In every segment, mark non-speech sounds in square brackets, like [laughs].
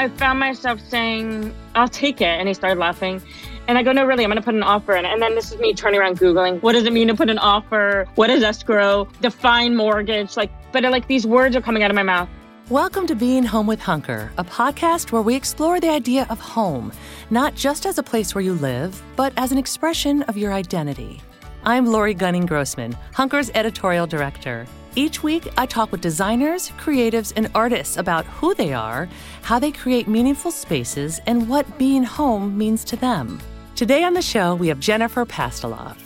I found myself saying, I'll take it. And he started laughing. And I go, no, really, I'm going to put an offer in. And then this is me turning around Googling, what does it mean to put an offer? What is escrow? Define mortgage? Like, but like these words are coming out of my mouth. Welcome to Being Home with Hunker, a podcast where we explore the idea of home, not just as a place where you live, but as an expression of your identity. I'm Lori Gunning Grossman, Hunker's editorial director. Each week, I talk with designers, creatives, and artists about who they are, how they create meaningful spaces, and what being home means to them. Today on the show, we have Jennifer Pastiloff.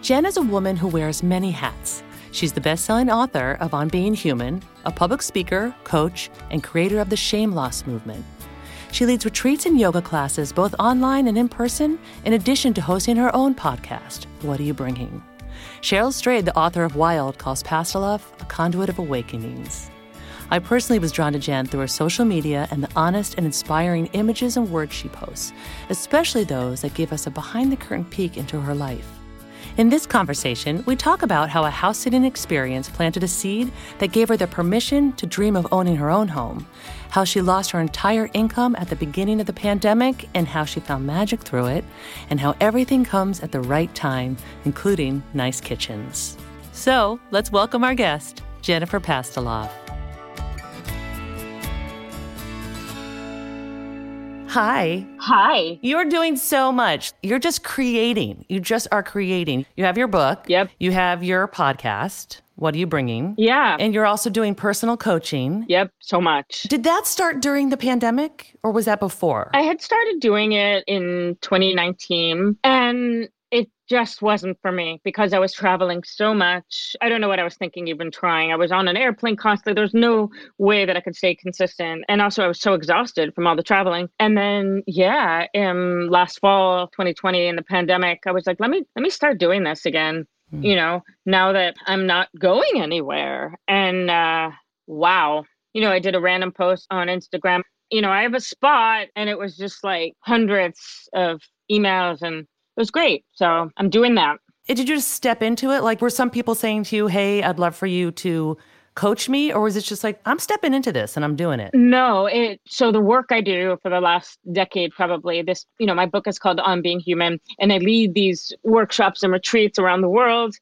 Jen is a woman who wears many hats. She's the best selling author of On Being Human, a public speaker, coach, and creator of the Shame Loss movement. She leads retreats and yoga classes both online and in person, in addition to hosting her own podcast, What Are You Bringing? Cheryl Strayed, the author of Wild, calls Pastiloff a conduit of awakenings. I personally was drawn to Jen through her social media and the honest and inspiring images and words she posts, especially those that give us a behind the curtain peek into her life. In this conversation, we talk about how a house sitting experience planted a seed that gave her the permission to dream of owning her own home, how she lost her entire income at the beginning of the pandemic and how she found magic through it, and how everything comes at the right time, including nice kitchens. So let's welcome our guest, Jennifer Pastiloff. Hi. Hi. You're doing so much. You're just creating. You just are creating. You have your book. Yep. You have your podcast. What are you bringing? Yeah. And you're also doing personal coaching. Yep, so much. Did that start during the pandemic or was that before? I had started doing it in 2019 and it just wasn't for me because I was traveling so much. I don't know what I was thinking, even trying. I was on an airplane constantly. There's no way that I could stay consistent. And also, I was so exhausted from all the traveling. And then, yeah, in last fall, 2020, in the pandemic, I was like, let me let me start doing this again. Mm. You know, now that I'm not going anywhere. And uh, wow, you know, I did a random post on Instagram. You know, I have a spot, and it was just like hundreds of emails and was great. So I'm doing that. Did you just step into it? Like, were some people saying to you, hey, I'd love for you to coach me? Or was it just like, I'm stepping into this and I'm doing it? No, it, so the work I do for the last decade, probably this, you know, my book is called On Being Human, and I lead these workshops and retreats around the world,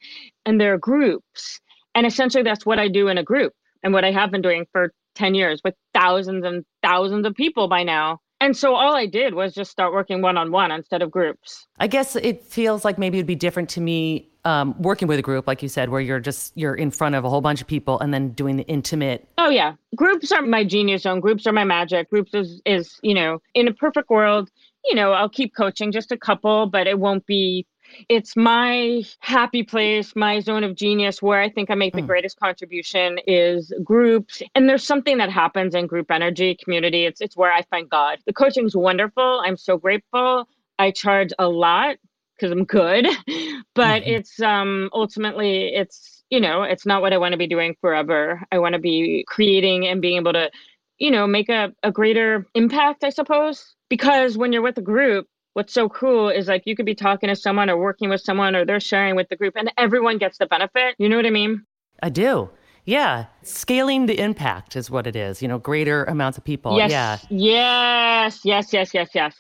and there are groups. And essentially, that's what I do in a group and what I have been doing for 10 years with thousands and thousands of people by now. And so all I did was just start working one on one instead of groups. I guess it feels like maybe it'd be different to me um, working with a group, like you said, where you're just you're in front of a whole bunch of people and then doing the intimate. Oh yeah, groups are my genius zone. Groups are my magic. Groups is is you know in a perfect world, you know I'll keep coaching just a couple, but it won't be it's my happy place, my zone of genius where I think I make the mm. greatest contribution is groups. And there's something that happens in group energy, community. It's it's where I find God. The coaching is wonderful. I'm so grateful. I charge a lot because I'm good, [laughs] but mm-hmm. it's um ultimately it's you know, it's not what I want to be doing forever. I want to be creating and being able to, you know, make a, a greater impact, I suppose. Because when you're with a group, what's so cool is like you could be talking to someone or working with someone or they're sharing with the group and everyone gets the benefit. You know what I mean? I do. Yeah. Scaling the impact is what it is, you know, greater amounts of people. Yes. Yeah. Yes. Yes. Yes. Yes. Yes.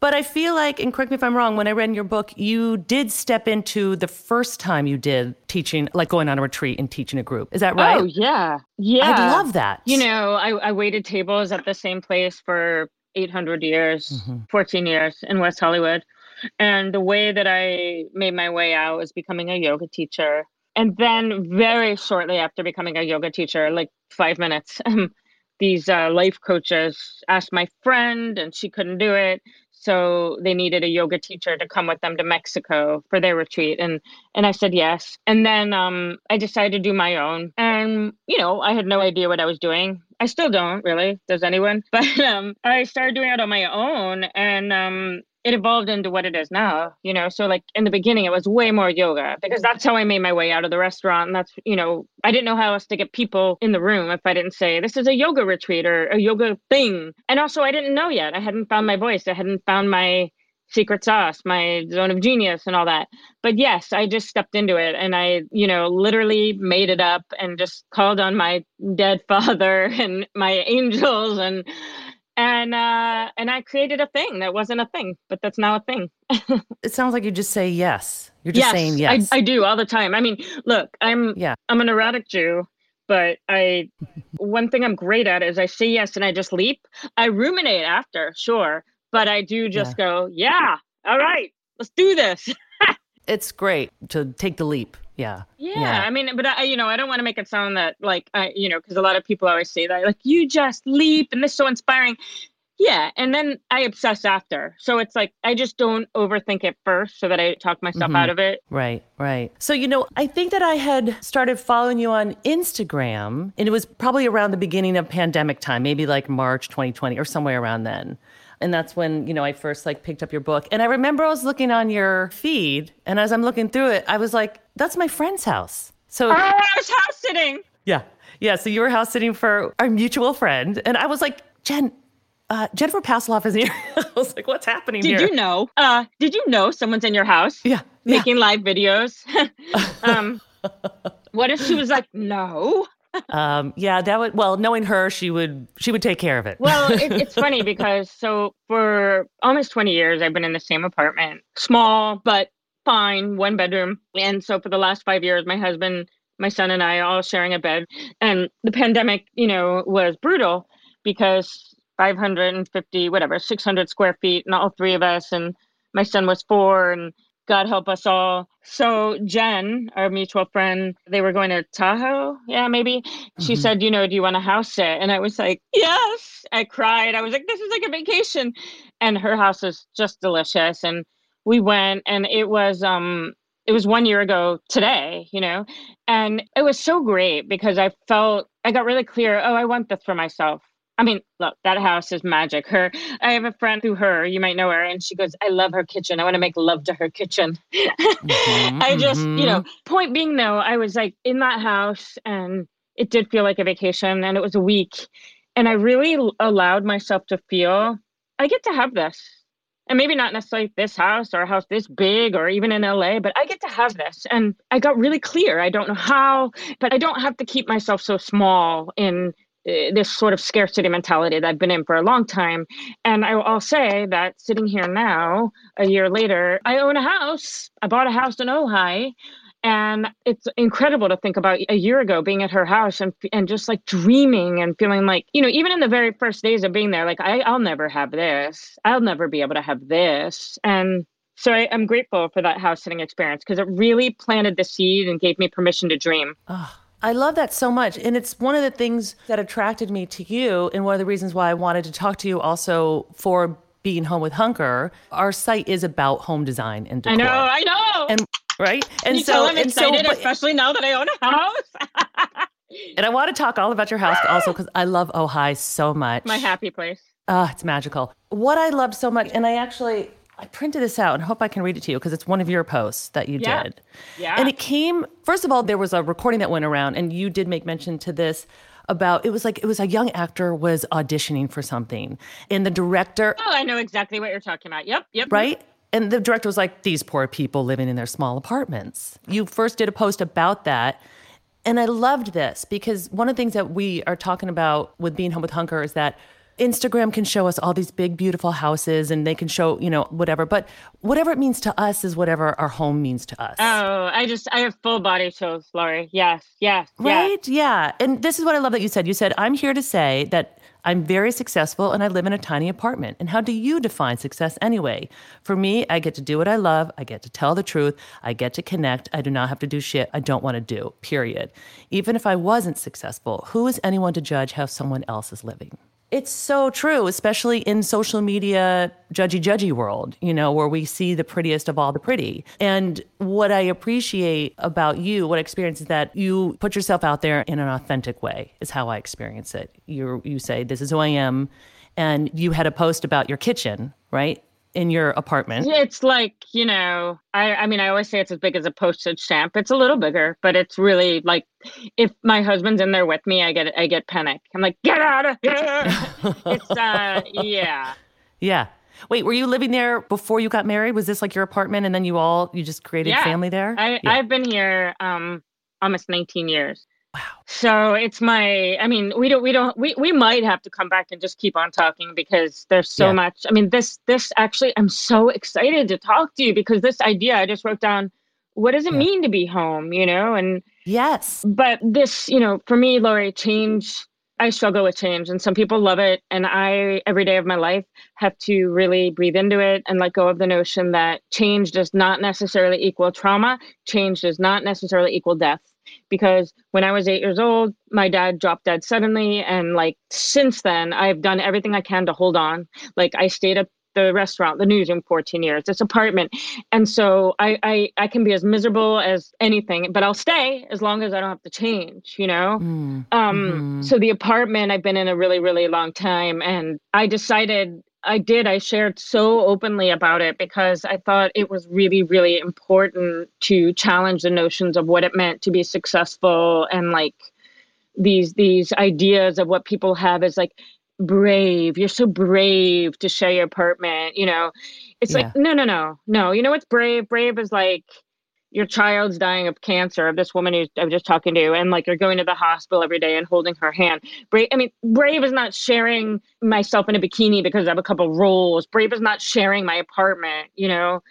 But I feel like, and correct me if I'm wrong, when I read in your book, you did step into the first time you did teaching, like going on a retreat and teaching a group. Is that right? Oh, yeah. Yeah. I love that. You know, I, I waited tables at the same place for 800 years, mm-hmm. 14 years in West Hollywood. And the way that I made my way out was becoming a yoga teacher. And then, very shortly after becoming a yoga teacher, like five minutes, [laughs] these uh, life coaches asked my friend, and she couldn't do it. So they needed a yoga teacher to come with them to Mexico for their retreat, and and I said yes. And then um, I decided to do my own, and you know I had no idea what I was doing. I still don't really. Does anyone? [laughs] But um, I started doing it on my own, and um, it evolved into what it is now. You know, so like in the beginning, it was way more yoga because that's how I made my way out of the restaurant. And that's you know, I didn't know how else to get people in the room if I didn't say this is a yoga retreat or a yoga thing. And also, I didn't know yet. I hadn't found my voice. I hadn't found my secret sauce, my zone of genius and all that. But yes, I just stepped into it and I, you know, literally made it up and just called on my dead [laughs] father and my angels and and uh, and I created a thing that wasn't a thing, but that's now a thing. [laughs] it sounds like you just say yes. You're just yes, saying yes. I, I do all the time. I mean, look, I'm yeah. I'm an erotic Jew, but I [laughs] one thing I'm great at is I say yes and I just leap. I ruminate after, sure, but I do just yeah. go, yeah, all right, let's do this. [laughs] it's great to take the leap. Yeah. yeah. yeah. I mean, but I, you know, I don't want to make it sound that like, I, you know, because a lot of people always say that, like, you just leap and this is so inspiring. Yeah. And then I obsess after. So it's like, I just don't overthink it first so that I talk myself mm-hmm. out of it. Right. Right. So, you know, I think that I had started following you on Instagram and it was probably around the beginning of pandemic time, maybe like March 2020 or somewhere around then and that's when you know i first like picked up your book and i remember i was looking on your feed and as i'm looking through it i was like that's my friend's house so oh, i was house sitting yeah yeah so you were house sitting for our mutual friend and i was like jen uh, Jennifer Pastiloff is here. [laughs] I was like, what's happening did here? Did you know? Uh, did you know someone's in your house? Yeah. Making yeah. live videos. [laughs] um, [laughs] what if she was like, no? Um, yeah, that would. Well, knowing her, she would she would take care of it. well, it, [laughs] it's funny because so for almost twenty years, I've been in the same apartment, small but fine, one bedroom, and so for the last five years, my husband, my son, and I all sharing a bed, and the pandemic, you know, was brutal because 550 whatever 600 square feet and all three of us and my son was four and God help us all. So Jen, our mutual friend, they were going to Tahoe. Yeah, maybe. She mm-hmm. said, you know, do you want a house sit? And I was like, yes. I cried. I was like, this is like a vacation. And her house is just delicious. And we went and it was um it was one year ago today, you know, and it was so great because I felt I got really clear, oh, I want this for myself. I mean, look, that house is magic. Her, I have a friend through her, you might know her, and she goes, I love her kitchen. I want to make love to her kitchen. Mm-hmm, [laughs] I just, mm-hmm. you know, point being though, I was like in that house and it did feel like a vacation and it was a week. And I really allowed myself to feel I get to have this. And maybe not necessarily this house or a house this big or even in LA, but I get to have this. And I got really clear. I don't know how, but I don't have to keep myself so small in Eh, this sort of scarcity mentality that I've been in for a long time. And I, will say that sitting here now, a year later, I own a house. I bought a house in Ojai. And it's incredible to think about a year ago being at her house and and just like dreaming and feeling like, you know, even in the very first days of being there, like I, I'll never have this. I'll never be able to have this. And so I, am grateful for that house sitting experience because it really planted the seed and gave me permission to dream. Oh, I love that so much. And it's one of the things that attracted me to you. And one of the reasons why I wanted to talk to you also for being home with Hunker. Our site is about home design and decor. I know, I know. And right. And you so I'm excited, so, but, especially now that I own a house. [laughs] and I want to talk all about your house also because I love Ojai so much. My happy place. Ah, uh, it's magical. What I loved so much, and I actually I printed this out and hope I can read it to you because it's one of your posts that you yeah. did. Yeah. And it came, first of all, there was a recording that went around, and you did make mention to this about it was like it was a young actor was auditioning for something and the director oh i know exactly what you're talking about yep yep right and the director was like these poor people living in their small apartments you first did a post about that and i loved this because one of the things that we are talking about with being home with hunker is that Instagram can show us all these big, beautiful houses and they can show, you know, whatever. But whatever it means to us is whatever our home means to us. Oh, I just, I have full body chills, Lori. Yes, yes. Right? Yeah. And this is what I love that you said. You said, I'm here to say that I'm very successful and I live in a tiny apartment. And how do you define success anyway? For me, I get to do what I love. I get to tell the truth. I get to connect. I do not have to do shit I don't want to do, period. Even if I wasn't successful, who is anyone to judge how someone else is living? It's so true, especially in social media judgy judgy world, you know, where we see the prettiest of all the pretty. And what I appreciate about you, what I experience is that you put yourself out there in an authentic way is how I experience it. You you say this is who I am and you had a post about your kitchen, right? In your apartment? It's like, you know, I, I mean, I always say it's as big as a postage stamp. It's a little bigger, but it's really like if my husband's in there with me, I get I get panic. I'm like, get out of here. [laughs] it's uh yeah. Yeah. Wait, were you living there before you got married? Was this like your apartment and then you all you just created yeah. family there? I, yeah. I've been here um almost 19 years. Wow. So it's my I mean, we don't we don't we, we might have to come back and just keep on talking because there's so yeah. much. I mean, this this actually I'm so excited to talk to you because this idea I just wrote down what does it yeah. mean to be home, you know? And yes. But this, you know, for me, Lori, change I struggle with change and some people love it and I every day of my life have to really breathe into it and let go of the notion that change does not necessarily equal trauma, change does not necessarily equal death because when I was 8 years old my dad dropped dead suddenly and like since then I've done everything I can to hold on like I stayed at the restaurant, the newsroom 14 years, this apartment. And so I, I I can be as miserable as anything, but I'll stay as long as I don't have to change, you know? Mm. Um mm-hmm. so the apartment I've been in a really, really long time and I decided I did. I shared so openly about it because I thought it was really, really important to challenge the notions of what it meant to be successful and like these these ideas of what people have as like brave. You're so brave to share your apartment. You know, it's yeah. like, no, no, no, no. You know what's brave? Brave is like your child's dying of cancer, of this woman who I was just talking to, and like you're going to the hospital every day and holding her hand. Brave, I mean, brave is not sharing myself in a bikini because I have a couple rolls. Brave is not sharing my apartment, you know?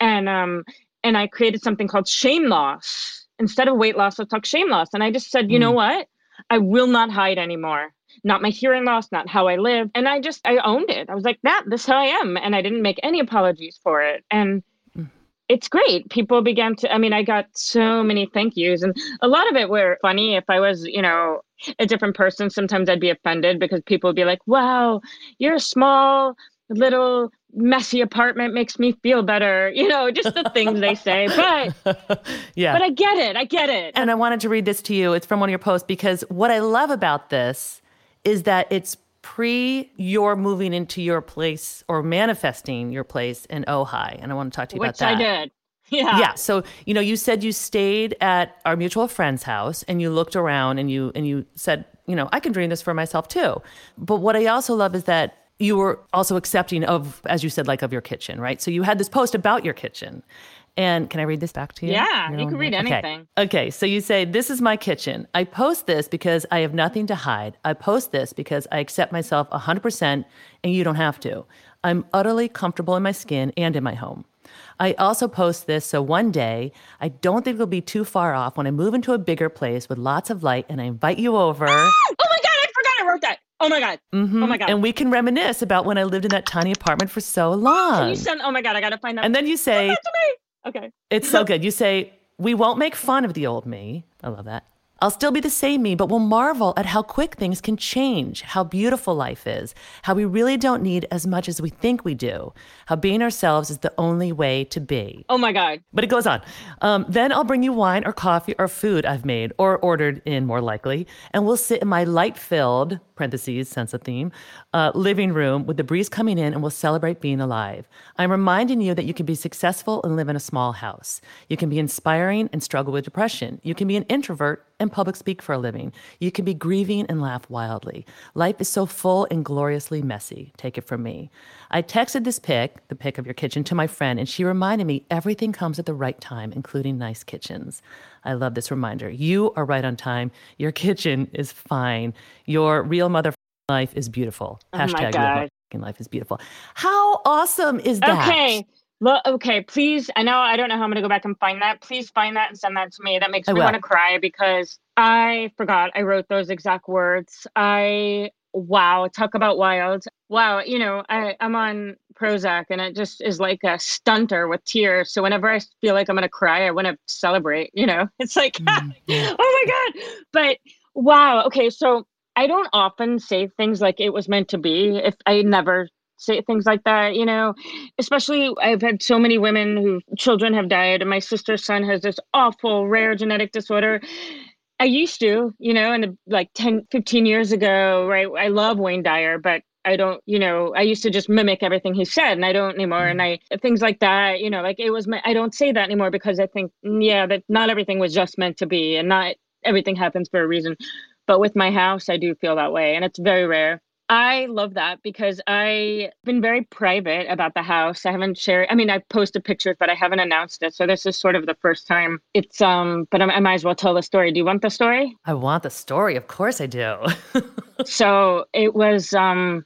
And, um, and I created something called shame loss. Instead of weight loss, let's talk shame loss. And I just said, you know mm. what? I will not hide anymore not my hearing loss, not how I live. And I just, I owned it. I was like, that, this is how I am. And I didn't make any apologies for it. And mm. It's great. People began to, I mean, I got so many thank yous. And a lot of it were funny. If I was, you know, a different person, sometimes I'd be offended because people would be like, wow, you're a small, little messy apartment makes me feel better [laughs] you know just the things they say but [laughs] yeah but i get it i get it and i wanted to read this to you it's from one of your posts because what i love about this is that it's pre your moving into your place or manifesting your place in Ojai. And I want to talk to you Which about that. Which I did. [laughs] Yeah. Yeah. So, you know, you said you stayed at our mutual friend's house and you looked around and you and you said, you know, I can dream this for myself too. But what I also love is that you were also accepting of, as you said, like of your kitchen, right? So you had this post about your kitchen. And can I read this back to you? Yeah, you, you can read anything. Okay. okay, so you say, This is my kitchen. I post this because I have nothing to hide. I post this because I accept myself 100% and you don't have to. I'm utterly comfortable in my skin and in my home. I also post this so one day I don't think it'll be too far off when I move into a bigger place with lots of light and I invite you over. Ah! Oh my God, I forgot I wrote that. Oh my God. Mm-hmm. Oh my God. And we can reminisce about when I lived in that tiny apartment for so long. Can you send, oh my God, I got to find that. And then you say, Okay. It's so good. You say, We won't make fun of the old me. I love that. I'll still be the same me, but we'll marvel at how quick things can change, how beautiful life is, how we really don't need as much as we think we do, how being ourselves is the only way to be. Oh my God. But it goes on. Um, then I'll bring you wine or coffee or food I've made or ordered in, more likely, and we'll sit in my light filled, parentheses, sense of theme, uh, living room with the breeze coming in and we'll celebrate being alive. I'm reminding you that you can be successful and live in a small house. You can be inspiring and struggle with depression. You can be an introvert and public speak for a living. You can be grieving and laugh wildly. Life is so full and gloriously messy. Take it from me. I texted this pic, the pic of your kitchen, to my friend, and she reminded me everything comes at the right time, including nice kitchens. I love this reminder. You are right on time. Your kitchen is fine. Your real mother life is beautiful. Oh Hashtag real life is beautiful. How awesome is that? Okay. Well, okay, please. I know I don't know how I'm going to go back and find that. Please find that and send that to me. That makes I me want to cry because I forgot I wrote those exact words. I wow, talk about wild. Wow, you know, I, I'm on Prozac and it just is like a stunter with tears. So whenever I feel like I'm gonna cry, I want to celebrate, you know. [laughs] It's like, mm, [laughs] oh my God. But wow, okay, so I don't often say things like it was meant to be. If I never things like that, you know, especially I've had so many women who children have died, and my sister's son has this awful rare genetic disorder. I used to, you know, and like 10, 15 years ago, right? I love Wayne Dyer, but I don't, you know, I used to just mimic everything he said and I don't anymore. And mm-hmm. I, things like that, you know, like it was, my, I don't say that anymore because I think, mm, yeah, that not everything was just meant to be and not everything happens for a reason. But with my house, I do feel that way. And it's very rare. I love that because I've been very private about the house. I haven't shared. I mean, I've posted pictures, but I haven't announced it. So this is sort of the first time. It's um, but I, I might as well tell the story. Do you want the story? I want the story. Of course, I do. [laughs] so it was um,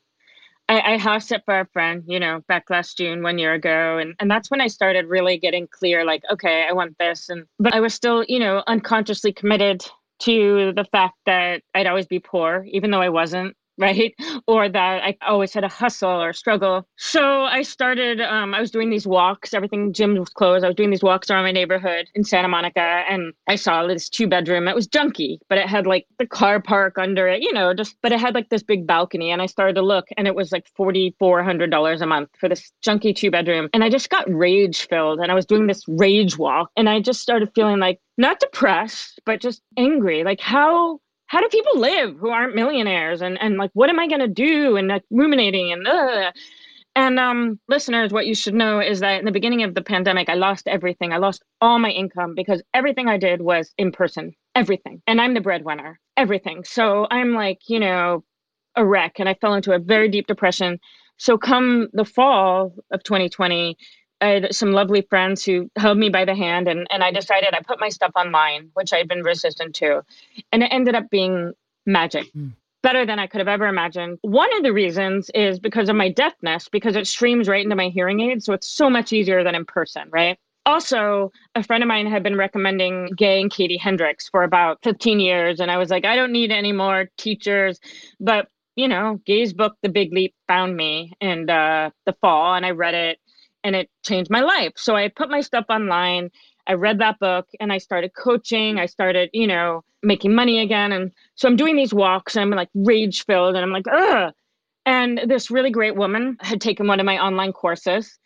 I, I house it for a friend, you know, back last June, one year ago, and and that's when I started really getting clear. Like, okay, I want this, and but I was still, you know, unconsciously committed to the fact that I'd always be poor, even though I wasn't right? Or that I always had a hustle or struggle. So I started, um, I was doing these walks, everything, gym was closed. I was doing these walks around my neighborhood in Santa Monica and I saw this two bedroom. It was junky, but it had like the car park under it, you know, just, but it had like this big balcony. And I started to look and it was like $4,400 a month for this junky two bedroom. And I just got rage filled and I was doing this rage walk and I just started feeling like not depressed, but just angry. Like, how how do people live who aren't millionaires? And and like what am i going to do and like ruminating and uh, and um listeners what you should know is that in the beginning of the pandemic i lost everything. I lost all my income because everything i did was in person. Everything. And i'm the breadwinner. Everything. So i'm like you know a wreck. And i fell into a very deep depression. So come the fall of 2020 I had some lovely friends who held me by the hand and, and I decided I put my stuff online, which I'd been resistant to. And it ended up being magic. Mm. Better than I could have ever imagined. One of the reasons is because of my deafness, because it streams right into my hearing aid. So it's so much easier than in person, right? Also, a friend of mine had been recommending Gay and Katie Hendricks for about 15 years. And I was like, I don't need any more teachers. But, you know, Gay's book, The Big Leap, found me in uh, the fall and I read it and it changed my life. So I put my stuff online. I read that book and I started coaching. I started, you know, making money again. And so I'm doing these walks and I'm like rage filled and I'm like, ugh. And this really great woman had taken one of my online courses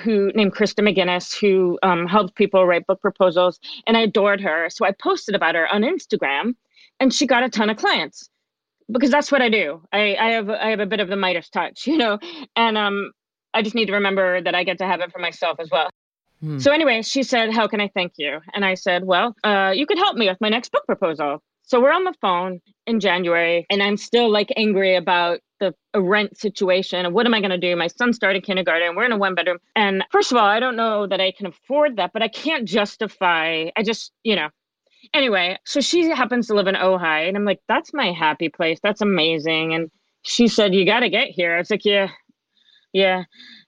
who named Krista McGinnis, who um, helped people write book proposals. And I adored her. So I posted about her on Instagram and she got a ton of clients because that's what I do. I, I have I have a bit of the Midas touch, [laughs] you know, and um I just need to remember that I get to have it for myself as well. Hmm. So anyway, she said, "How can I thank you?" And I said, "Well, uh, you could help me with my next book proposal." So we're on the phone in January, and I'm still like angry about the rent situation and what am I going to do? My son started kindergarten. We're in a one bedroom. And first of all, I don't know that I can afford that, but I can't justify. I just, you know. Anyway, so she happens to live in Ojai, and I'm like, that's my happy place. That's amazing. And she said, you got to get here. I was like, yeah, yeah.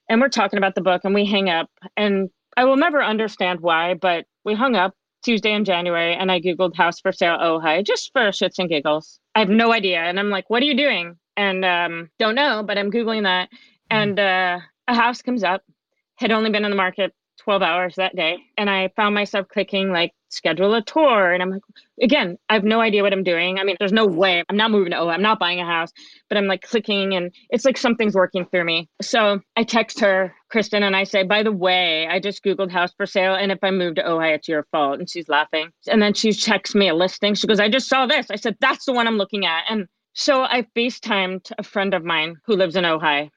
And we're talking about the book and we hang up. And I will never understand why, but we hung up Tuesday in January and I Googled house for sale Ojai just for shits and giggles. I have no idea. And I'm like, what are you doing? And um, don't know, but I'm Googling that. And uh, a house comes up, had only been on the market 12 hours that day. And I found myself clicking like schedule a tour. And I'm like, again, I have no idea what I'm doing. I mean, there's no way I'm not moving to oh, I'm not buying a house, but I'm like clicking and it's like something's working through me. So I text her, Kristen, and I say, by the way, I just Googled house for sale. And if I move to Ojai, it's your fault. And she's laughing. And then she checks me a listing. She goes, I just saw this. I said, that's the one I'm looking at. And so I FaceTimed a friend of mine who lives in Ojai.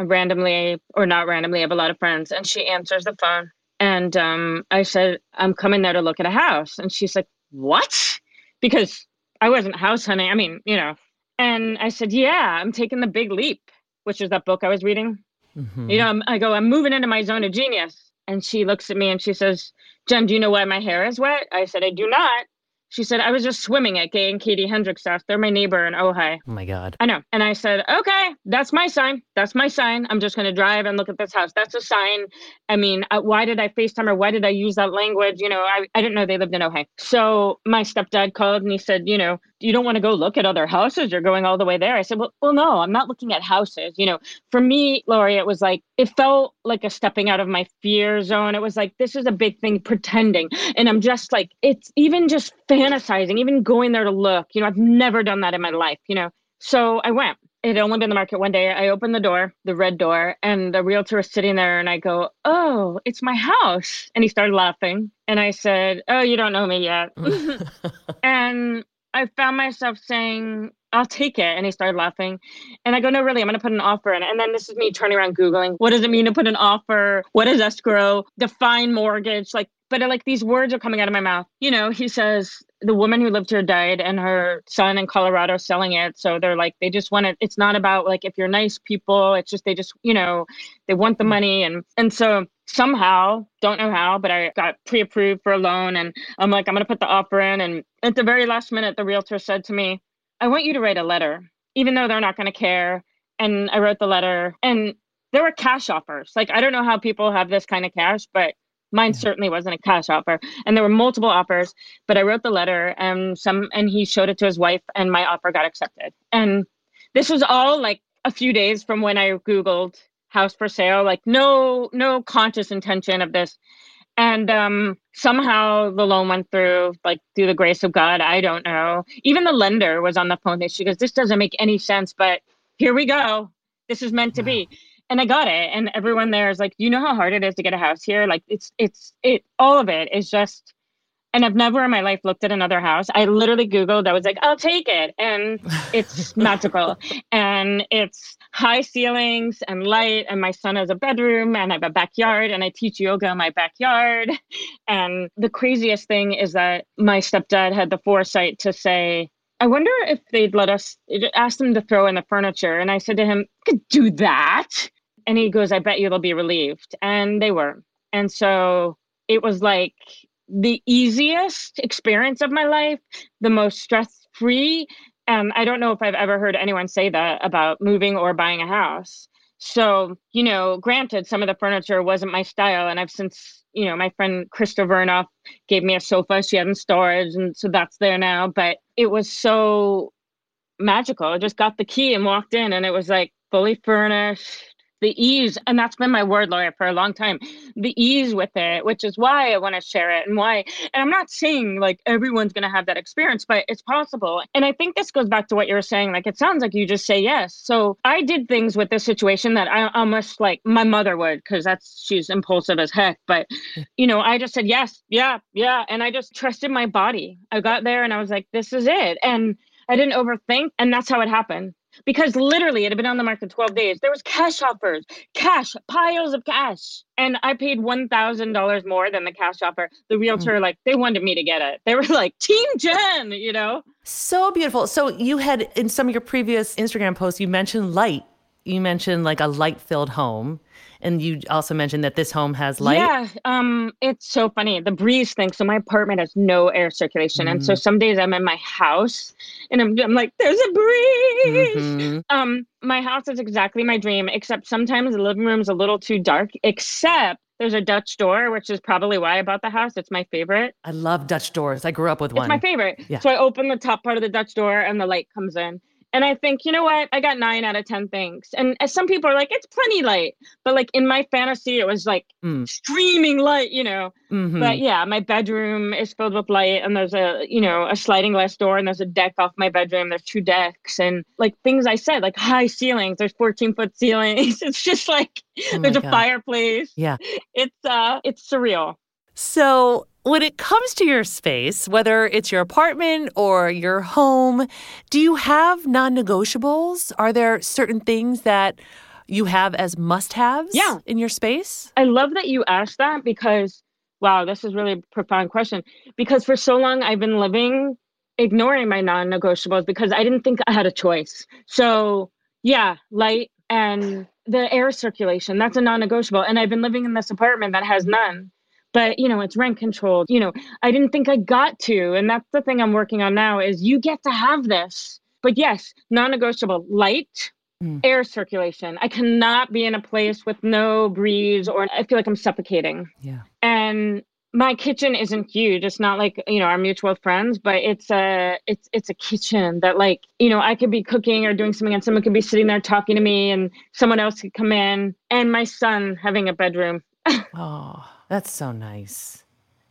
Randomly or not randomly, I have a lot of friends, and she answers the phone and um, I said, I'm coming there to look at a house. And she's like, What? Because I wasn't house hunting. I mean, you know. And I said, Yeah, I'm taking the big leap, which is that book I was reading. Mm-hmm. You know, I'm, I go, I'm moving into my zone of genius. And she looks at me and she says, Jen, do you know why my hair is wet? I said, I do not. She said, I was just swimming at Gay and Katie Hendricks house. They're my neighbor in Ojai. Oh my God. I know. And I said, okay, that's my sign. That's my sign. I'm just going to drive and look at this house. That's a sign. I mean, uh, why did I FaceTime her? Why did I use that language? You know, I, I didn't know they lived in Ojai. So my stepdad called and he said, you know, you don't want to go look at other houses. You're going all the way there. I said, well, well, no, I'm not looking at houses. You know, for me, Lori, it was like, it felt like a stepping out of my fear zone. It was like, this is a big thing, pretending. And I'm just like, it's even just fantasizing, even going there to look. You know, I've never done that in my life, you know. So I went. It had only been the market one day. I opened the door, the red door, and the realtor was sitting there. And I go, Oh, it's my house. And he started laughing. And I said, Oh, you don't know me yet. [laughs] and I found myself saying, I'll take it. And he started laughing. And I go, no, really, I'm going to put an offer in. And then this is me turning around Googling, what does it mean to put an offer? What is escrow? Define mortgage? Like, but like these words are coming out of my mouth. You know, he says, the woman who lived here died and her son in Colorado selling it. So they're like, they just want it. It's not about like, if you're nice people, it's just, they just, you know, they want the mm. money. And, and so somehow, don't know how, but I got pre approved for a loan. And I'm like, I'm going to put the offer in. And at the very last minute, the realtor said to me, I want you to write a letter, even though they're not going to care. And I wrote the letter and there were cash offers. Like, I don't know how people have this kind of cash, but mine certainly wasn't a cash offer. And there were multiple offers, but I wrote the letter and some, and he showed it to his wife and my offer got accepted. And this was all like a few days from when I Googled house for sale, like no, no conscious intention of this and um, somehow the loan went through like through the grace of god i don't know even the lender was on the phone she goes this doesn't make any sense but here we go this is meant to be and i got it and everyone there is like you know how hard it is to get a house here like it's it's it all of it is just and I've never in my life looked at another house. I literally Googled, I was like, I'll take it. And it's [laughs] magical. And it's high ceilings and light. And my son has a bedroom and I have a backyard and I teach yoga in my backyard. [laughs] And the craziest thing is that my stepdad had the foresight to say, I wonder if they'd let us ask them to throw in the furniture. And I said to him, could do that. And he goes, I bet you they'll be relieved. And they were. And so it was like the easiest experience of my life, the most stress free. And I don't know if I've ever heard anyone say that about moving or buying a house. So, you know, granted, some of the furniture wasn't my style. And I've since, you know, my friend Krista Vernoff gave me a sofa she had in storage. And so that's there now. But it was so magical. I just got the key and walked in, and it was like fully furnished the ease and that's been my word lawyer for a long time the ease with it which is why i want to share it and why and i'm not saying like everyone's going to have that experience but it's possible. And i think this goes back to what you were saying like it sounds like you just say yes. So i did things with this situation that i almost like my mother would because that's she's impulsive as heck but you know i just said yes yeah yeah and i just trusted my body. I got there and i was like this is it and I didn't overthink, and that's how it happened because literally it had been on the market 12 days. There was cash offers, cash, piles of cash. And I paid $1,000 more than the cash offer. The hmm. realtor, mm. like, they wanted me to get it. They were like, Team Jen, you know? So beautiful. So you had, in some of your previous Instagram posts, you mentioned light. You mentioned like a light filled home. And you also mentioned that this home has light. Yeah, um, it's so funny. The breeze thing. So my apartment has no air circulation, mm and so mm. some days I'm in my house and I'm, I'm like, "There's a breeze." Mm-hmm. Um, my house is exactly my dream, except sometimes the living room is a little too dark. Except there's a Dutch door, which is probably why I bought the house. It's my favorite. I love Dutch doors. I grew up with one. It's my favorite. Yeah. So I open the top part of the Dutch door and the light comes in. And I think, you know what? I got nine out of 10 things. And as some people are like, it's plenty light. But like in my fantasy, it was like mm. streaming light, you know. Mm-hmm. But yeah, my bedroom is filled with light. And there's a, you know, a sliding glass door and there's a deck off my bedroom. There's two decks and like things I said, like high ceilings. There's 14 foot ceilings. [laughs] It's just like oh there's a fireplace. Yeah. It's uh it's surreal. So when it comes to your space, whether it's your apartment or your home, do you have non negotiables? Are there certain things that you have as must haves yeah. in your space? I love that you asked that because, wow, this is really a profound question. Because for so long, I've been living ignoring my non negotiables because I didn't think I had a choice. So, yeah, light and the air circulation, that's a non negotiable. And I've been living in this apartment that has none but you know it's rent controlled you know i didn't think i got to and that's the thing i'm working on now is you get to have this but yes non-negotiable light mm. air circulation. I cannot be in a place with no breeze or i feel like i'm suffocating. Yeah. And my kitchen isn't huge. It's not like you know our mutual friends but it's a it's it's a kitchen that like you know i could be cooking or doing something and someone could be sitting there talking to me and someone else could come in and my son having a bedroom. [laughs] Oh that's so nice.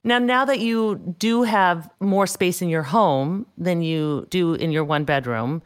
Now, now that you do have more space in your home than you do in your one bedroom,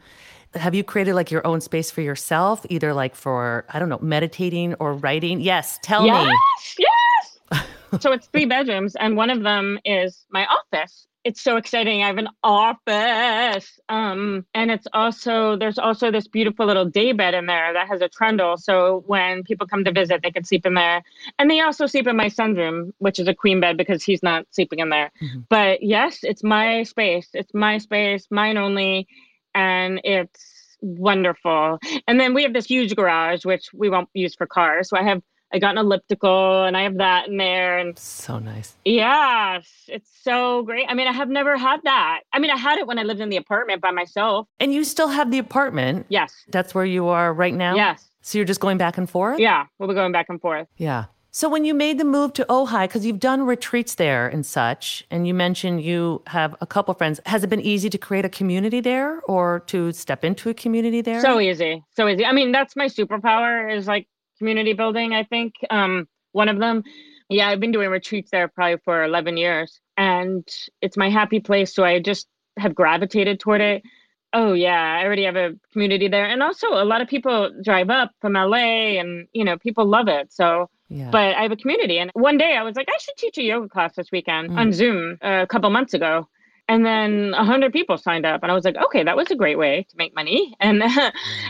have you created like your own space for yourself, either like for, I don't know, meditating or writing? Yes, tell yes, me. Yes, yes. [laughs] so it's three bedrooms, and one of them is my office. It's so exciting. I have an office. Um, and it's also there's also this beautiful little day bed in there that has a trundle. So when people come to visit, they can sleep in there. And they also sleep in my son's room, which is a queen bed because he's not sleeping in there. Mm-hmm. But yes, it's my space. It's my space, mine only. And it's wonderful. And then we have this huge garage, which we won't use for cars. So I have I got an elliptical and I have that in there. And so nice. Yes, it's so great. I mean, I have never had that. I mean, I had it when I lived in the apartment by myself. And you still have the apartment? Yes. That's where you are right now? Yes. So you're just going back and forth? Yeah, we'll be going back and forth. Yeah. So when you made the move to Ojai, because you've done retreats there and such, and you mentioned you have a couple friends, has it been easy to create a community there or to step into a community there? So easy. So easy. I mean, that's my superpower is like community building, I think. Um, one of them. Yeah, I've been doing retreats there probably for 11 years and it's my happy place. So I just have gravitated toward it. Oh yeah, I already have a community there. And also a lot of people drive up from LA and you know, people love it. So yeah. but I have a community and one day I was like I should teach a yoga class this weekend mm. on Zoom a couple months ago. And then a hundred people signed up, and I was like, okay, that was a great way to make money. [laughs] And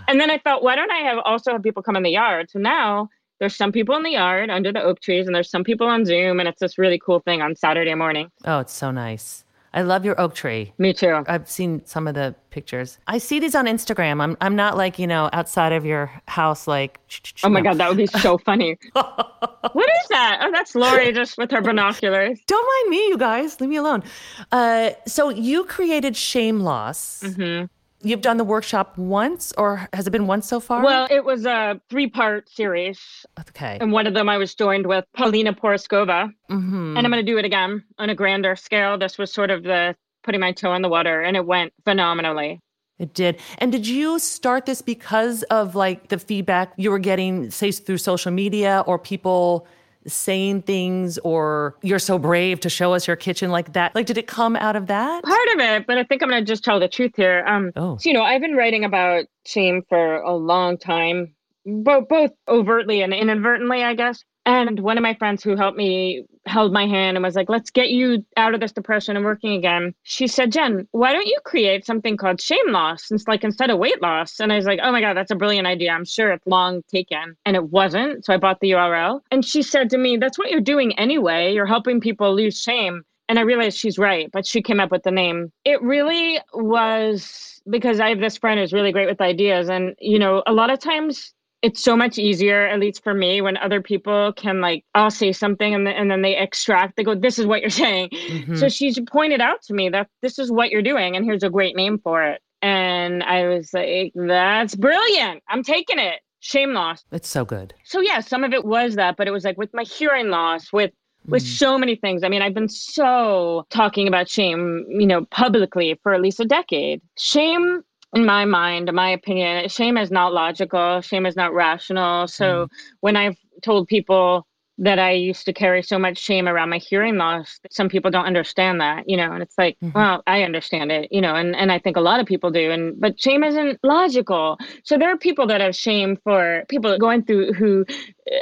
and then I thought, why don't I have also have people come in the yard? So now there's some people in the yard under the oak trees, and there's some people on Zoom, and it's this really cool thing on Saturday morning. Oh, it's so nice. I love your oak tree. Me too. I've seen some of the pictures. I see these on Instagram. I'm I'm not like, you know, outside of your house like Oh my god, that would be so [laughs] funny. what is that? Oh, that's Lori just with her binoculars. Don't mind me, you guys. Leave me alone. Uh, so you created Shame Loss. Mm-hmm you've done the workshop once or has it been once so far? Well, it was a three part series. Okay. And one of them I was joined with Paulina Porizkova. Mm-hmm. And I'm going to do it again on a grander scale. This was sort of the putting my toe in the water and it went phenomenally. It did. And did you start this because of like the feedback you were getting, say, through social media or people saying things or you're so brave to show us your kitchen like that? Like, did it come out of that? Part of it, but I think I'm going to just tell the truth here. Um, oh. So, you know, I've been writing about shame for a long time, both both overtly and inadvertently, I guess. And one of my friends who helped me held my hand and was like, let's get you out of this depression and working again. She said, Jen, why don't you create something called shame loss? It's like instead of weight loss. And I was like, oh my God, that's a brilliant idea. I'm sure it's long taken. And it wasn't. So I bought the URL. And she said to me, that's what you're doing anyway. You're helping people lose shame. And I realized she's right, but she came up with the name. It really was because I have this friend who's really great with ideas. And, you know, a lot of times it's so much easier at least for me when other people can like i'll say something and, and then they extract they go this is what you're [laughs] saying mm-hmm. so she's pointed out to me that this is what you're doing and here's a great name for it and i was like that's brilliant i'm taking it shame loss it's so good so yeah some of it was that but it was like with my hearing loss with with mm. so many things. I mean, I've been so talking about shame, you know, publicly for at least a decade. Shame in my mind, my opinion, shame is not logical. Shame is not rational. So mm. when I've told people that I used to carry so much shame around my hearing loss, some people don't understand that, you know, and it's like, mm-hmm. well, I understand it, you know, and, and I think a lot of people do. And but shame isn't logical. So there are people that have shame for people going through who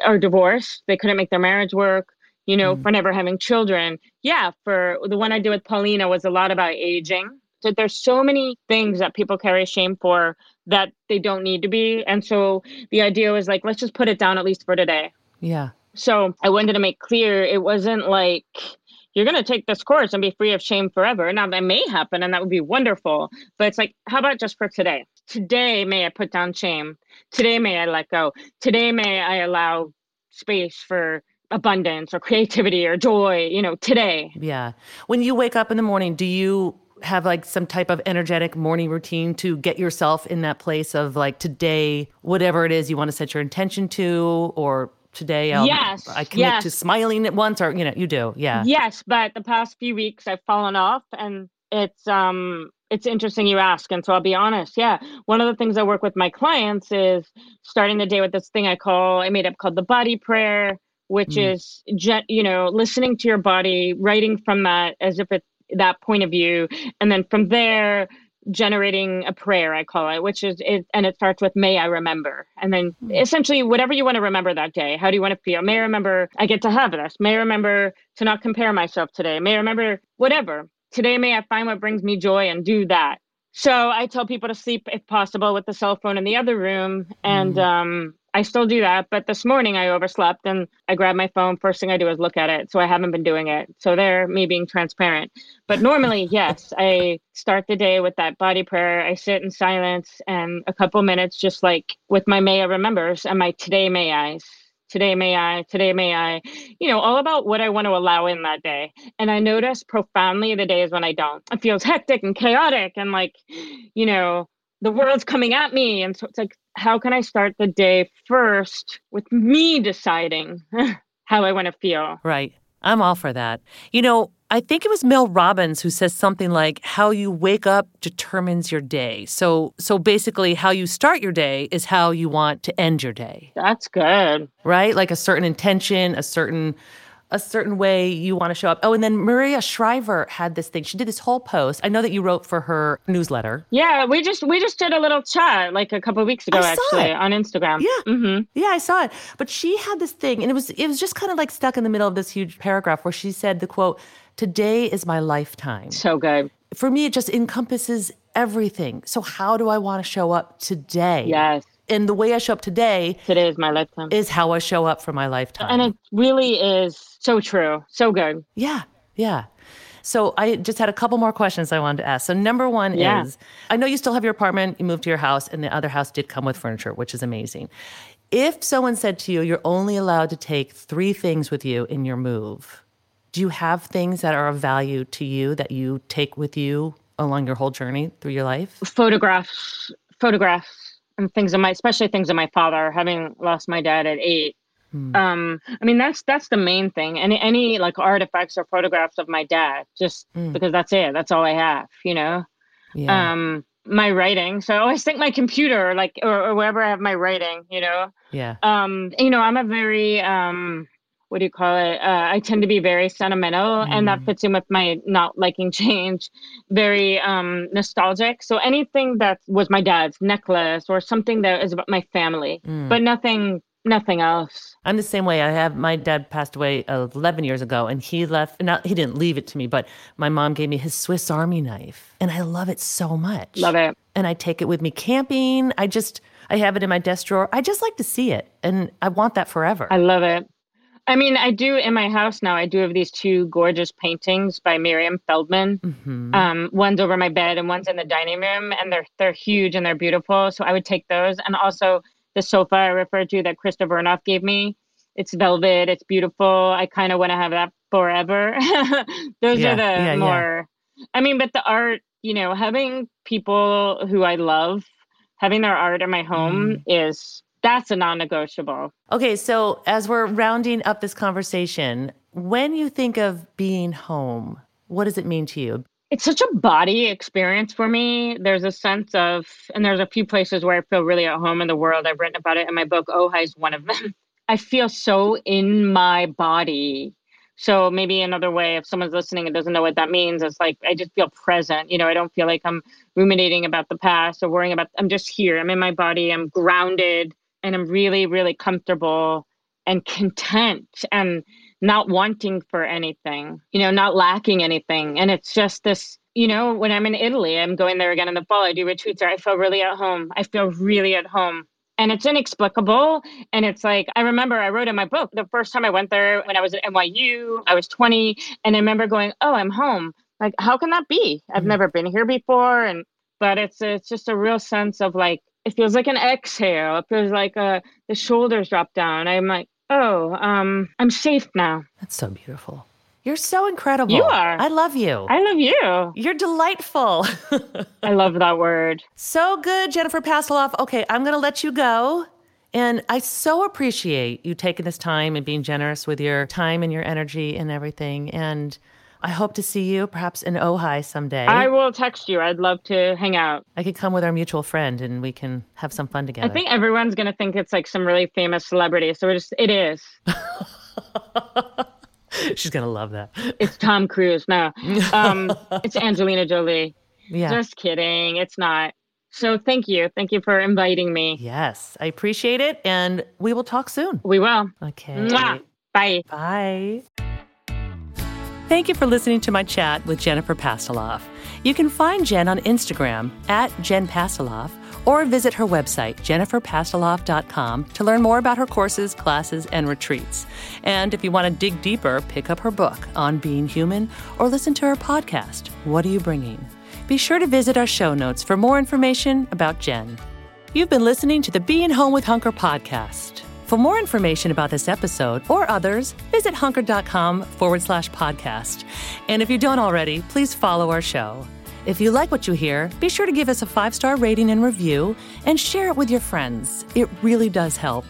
are divorced, they couldn't make their marriage work, you know, mm. for never having children. Yeah, for the one I did with Paulina was a lot about aging so there's so many things that people carry shame for that they don't need to be. And so the idea was like, let's just put it down at least for today. Yeah. So I wanted to make clear it wasn't like you're going to take this course and be free of shame forever. Now that may happen and that would be wonderful. But it's like, how about just for today? Today, may I put down shame? Today, may I let go? Today, may I allow space for abundance or creativity or joy, you know, today. Yeah. When you wake up in the morning, do you have like some type of energetic morning routine to get yourself in that place of like today, whatever it is you want to set your intention to, or today I'll, yes, I commit yes. to smiling at once, or you know, you do, yeah. Yes, but the past few weeks I've fallen off, and it's um it's interesting you ask, and so I'll be honest. Yeah, one of the things I work with my clients is starting the day with this thing I call I made up called the body prayer which mm. is you know listening to your body writing from that as if it's that point of view and then from there generating a prayer i call it which is it and it starts with may i remember and then mm-hmm. essentially whatever you want to remember that day how do you want to feel may i remember i get to have this may i remember to not compare myself today may i remember whatever today may I find what brings me joy and do that. So I tell people to sleep if possible with the cell phone in the other room. And mm. um, I still do that. But this morning I overslept and I grabbed my phone. First thing I do is look at it. So I haven't been doing it. So there, me being transparent. But normally, [laughs] yes, I start the day with that body prayer. I sit in silence and a couple minutes, just like with my May I remembers and my today may I's today may I, today may I, you know, all about what I want to allow in that day. And I notice profoundly the days when I don't. It feels hectic and chaotic and like, you know, the world's coming at me. And so it's like, how can I start the day first with me deciding [laughs] how I want to feel? Right. I'm all for that. You know, I think it was Mel Robbins who says something like how you wake up determines your day. So so basically how you start your day is how you want to end your day. That's good. Right? Like a certain intention, a certain a certain way you want to show up. Oh, and then Maria Shriver had this thing. She did this whole post. I know that you wrote for her newsletter. Yeah, we just we just did a little chat like a couple weeks ago actually it. on Instagram. Yeah, mm-hmm. yeah, I saw it. But she had this thing, and it was it was just kind of like stuck in the middle of this huge paragraph where she said the quote, "Today is my lifetime." So good. For me, it just encompasses everything. So how do I want to show up today? Yes and the way I show up today today is my lifetime is how I show up for my lifetime. And it really is so true. So good. Yeah. Yeah. So I just had a couple more questions I wanted to ask. So number one yeah. is I know you still have your apartment, you moved to your house, and the other house did come with furniture, which is amazing. If someone said to you, you're only allowed to take three things with you in your move, do you have things that are of value to you that you take with you along your whole journey through your life? Photographs, photographs and things of my especially things of my father having lost my dad at eight. Hmm. um i mean that's that's the main thing. Any, any like artifacts or photographs of my dad just hmm. because that's it. That's all i have you know? Yeah. um my writing. So i always think my computer like or, or wherever i have my writing you know? Yeah. Um you know i'm a very um what do you call it? Uh, I tend to be very sentimental, mm. and that fits in with my not liking change. Very um, nostalgic. So anything that was my dad's necklace or something that is about my family, mm. but nothing, nothing else. I'm the same way. I have my dad passed away 11 years ago, and he left. Not he didn't leave it to me, but my mom gave me his Swiss Army knife, and I love it so much. Love it. And I take it with me camping. I just. I have it in my desk drawer. I just like to see it, and I want that forever. I love it. I mean, I do in my house now. I do have these two gorgeous paintings by Miriam Feldman. Mm-hmm. Um, one's over my bed and one's in the dining room, and they're they're huge and they're beautiful. So I would take those, and also the sofa I referred to that Krista Vernoff gave me. It's velvet. It's beautiful. I kind of want to have that forever. [laughs] those yeah, are the yeah, more. Yeah. I mean, but the art, you know, having people who I love having their art in my home mm. is that's a non-negotiable. Okay, so as we're rounding up this conversation, when you think of being home, what does it mean to you? It's such a body experience for me. There's a sense of, and there's a few places where I feel really at home in the world. I've written about it in my book. Oh, Ojai is one of them. [laughs] I feel so in my body. So maybe another way, if someone's listening and doesn't know what that means, it's like I just feel present. You know, I don't feel like I'm ruminating about the past or worrying about. I'm just here. I'm in my body. I'm grounded and I'm really, really comfortable and content and not wanting for anything, you know, not lacking anything. And it's just this, you know, when I'm in Italy, I'm going there again in the fall. I do retreats there. I feel really at home. I feel really at home. And it's inexplicable. And it's like, I remember I wrote in my book the first time I went there when I was at NYU, I was 20. And I remember going, oh, I'm home. Like, how can that be? I've mm-hmm. never been here before. And, but it's, it's just a real sense of like, it feels like an exhale. It feels like uh, the shoulders drop down. I'm like, oh, um, I'm safe now. That's so beautiful. You're so incredible. You are. I love you. I love you. You're delightful. [laughs] I love that word. So good, Jennifer Pastiloff. Okay, I'm going to let you go. And I so appreciate you taking this time and being generous with your time and your energy and everything. And I hope to see you perhaps in Ojai someday. I will text you. I'd love to hang out. I could come with our mutual friend and we can have some fun together. I think everyone's going to think it's like some really famous celebrity. So it, just, it is. [laughs] She's going to love that. It's Tom Cruise. No, [laughs] um, it's Angelina Jolie. Yeah. Just kidding. It's not. So thank you. Thank you for inviting me. Yes, I appreciate it. And we will talk soon. We will. Okay. Mwah. Bye. Bye. Thank you for listening to my chat with Jennifer Pastiloff. You can find Jen on Instagram at Jen Pastiloff or visit her website, jenniferpastiloff.com, to learn more about her courses, classes, and retreats. And if you want to dig deeper, pick up her book, On Being Human, or listen to her podcast, What Are You Bringing? Be sure to visit our show notes for more information about Jen. You've been listening to the Being Home with Hunker podcast. For more information about this episode or others, visit hunker.com forward slash podcast. And if you don't already, please follow our show. If you like what you hear, be sure to give us a five star rating and review and share it with your friends. It really does help.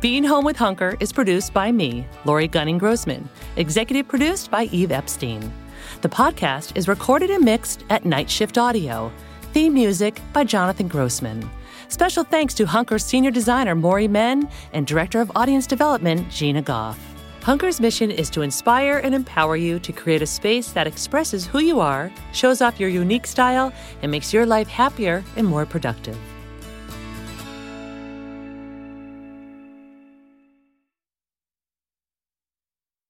Being Home with Hunker is produced by me, Lori Gunning Grossman, executive produced by Eve Epstein. The podcast is recorded and mixed at Night Shift Audio. Theme music by Jonathan Grossman. Special thanks to Hunker's senior designer Maury Men and director of audience development Gina Goff. Hunker's mission is to inspire and empower you to create a space that expresses who you are, shows off your unique style, and makes your life happier and more productive.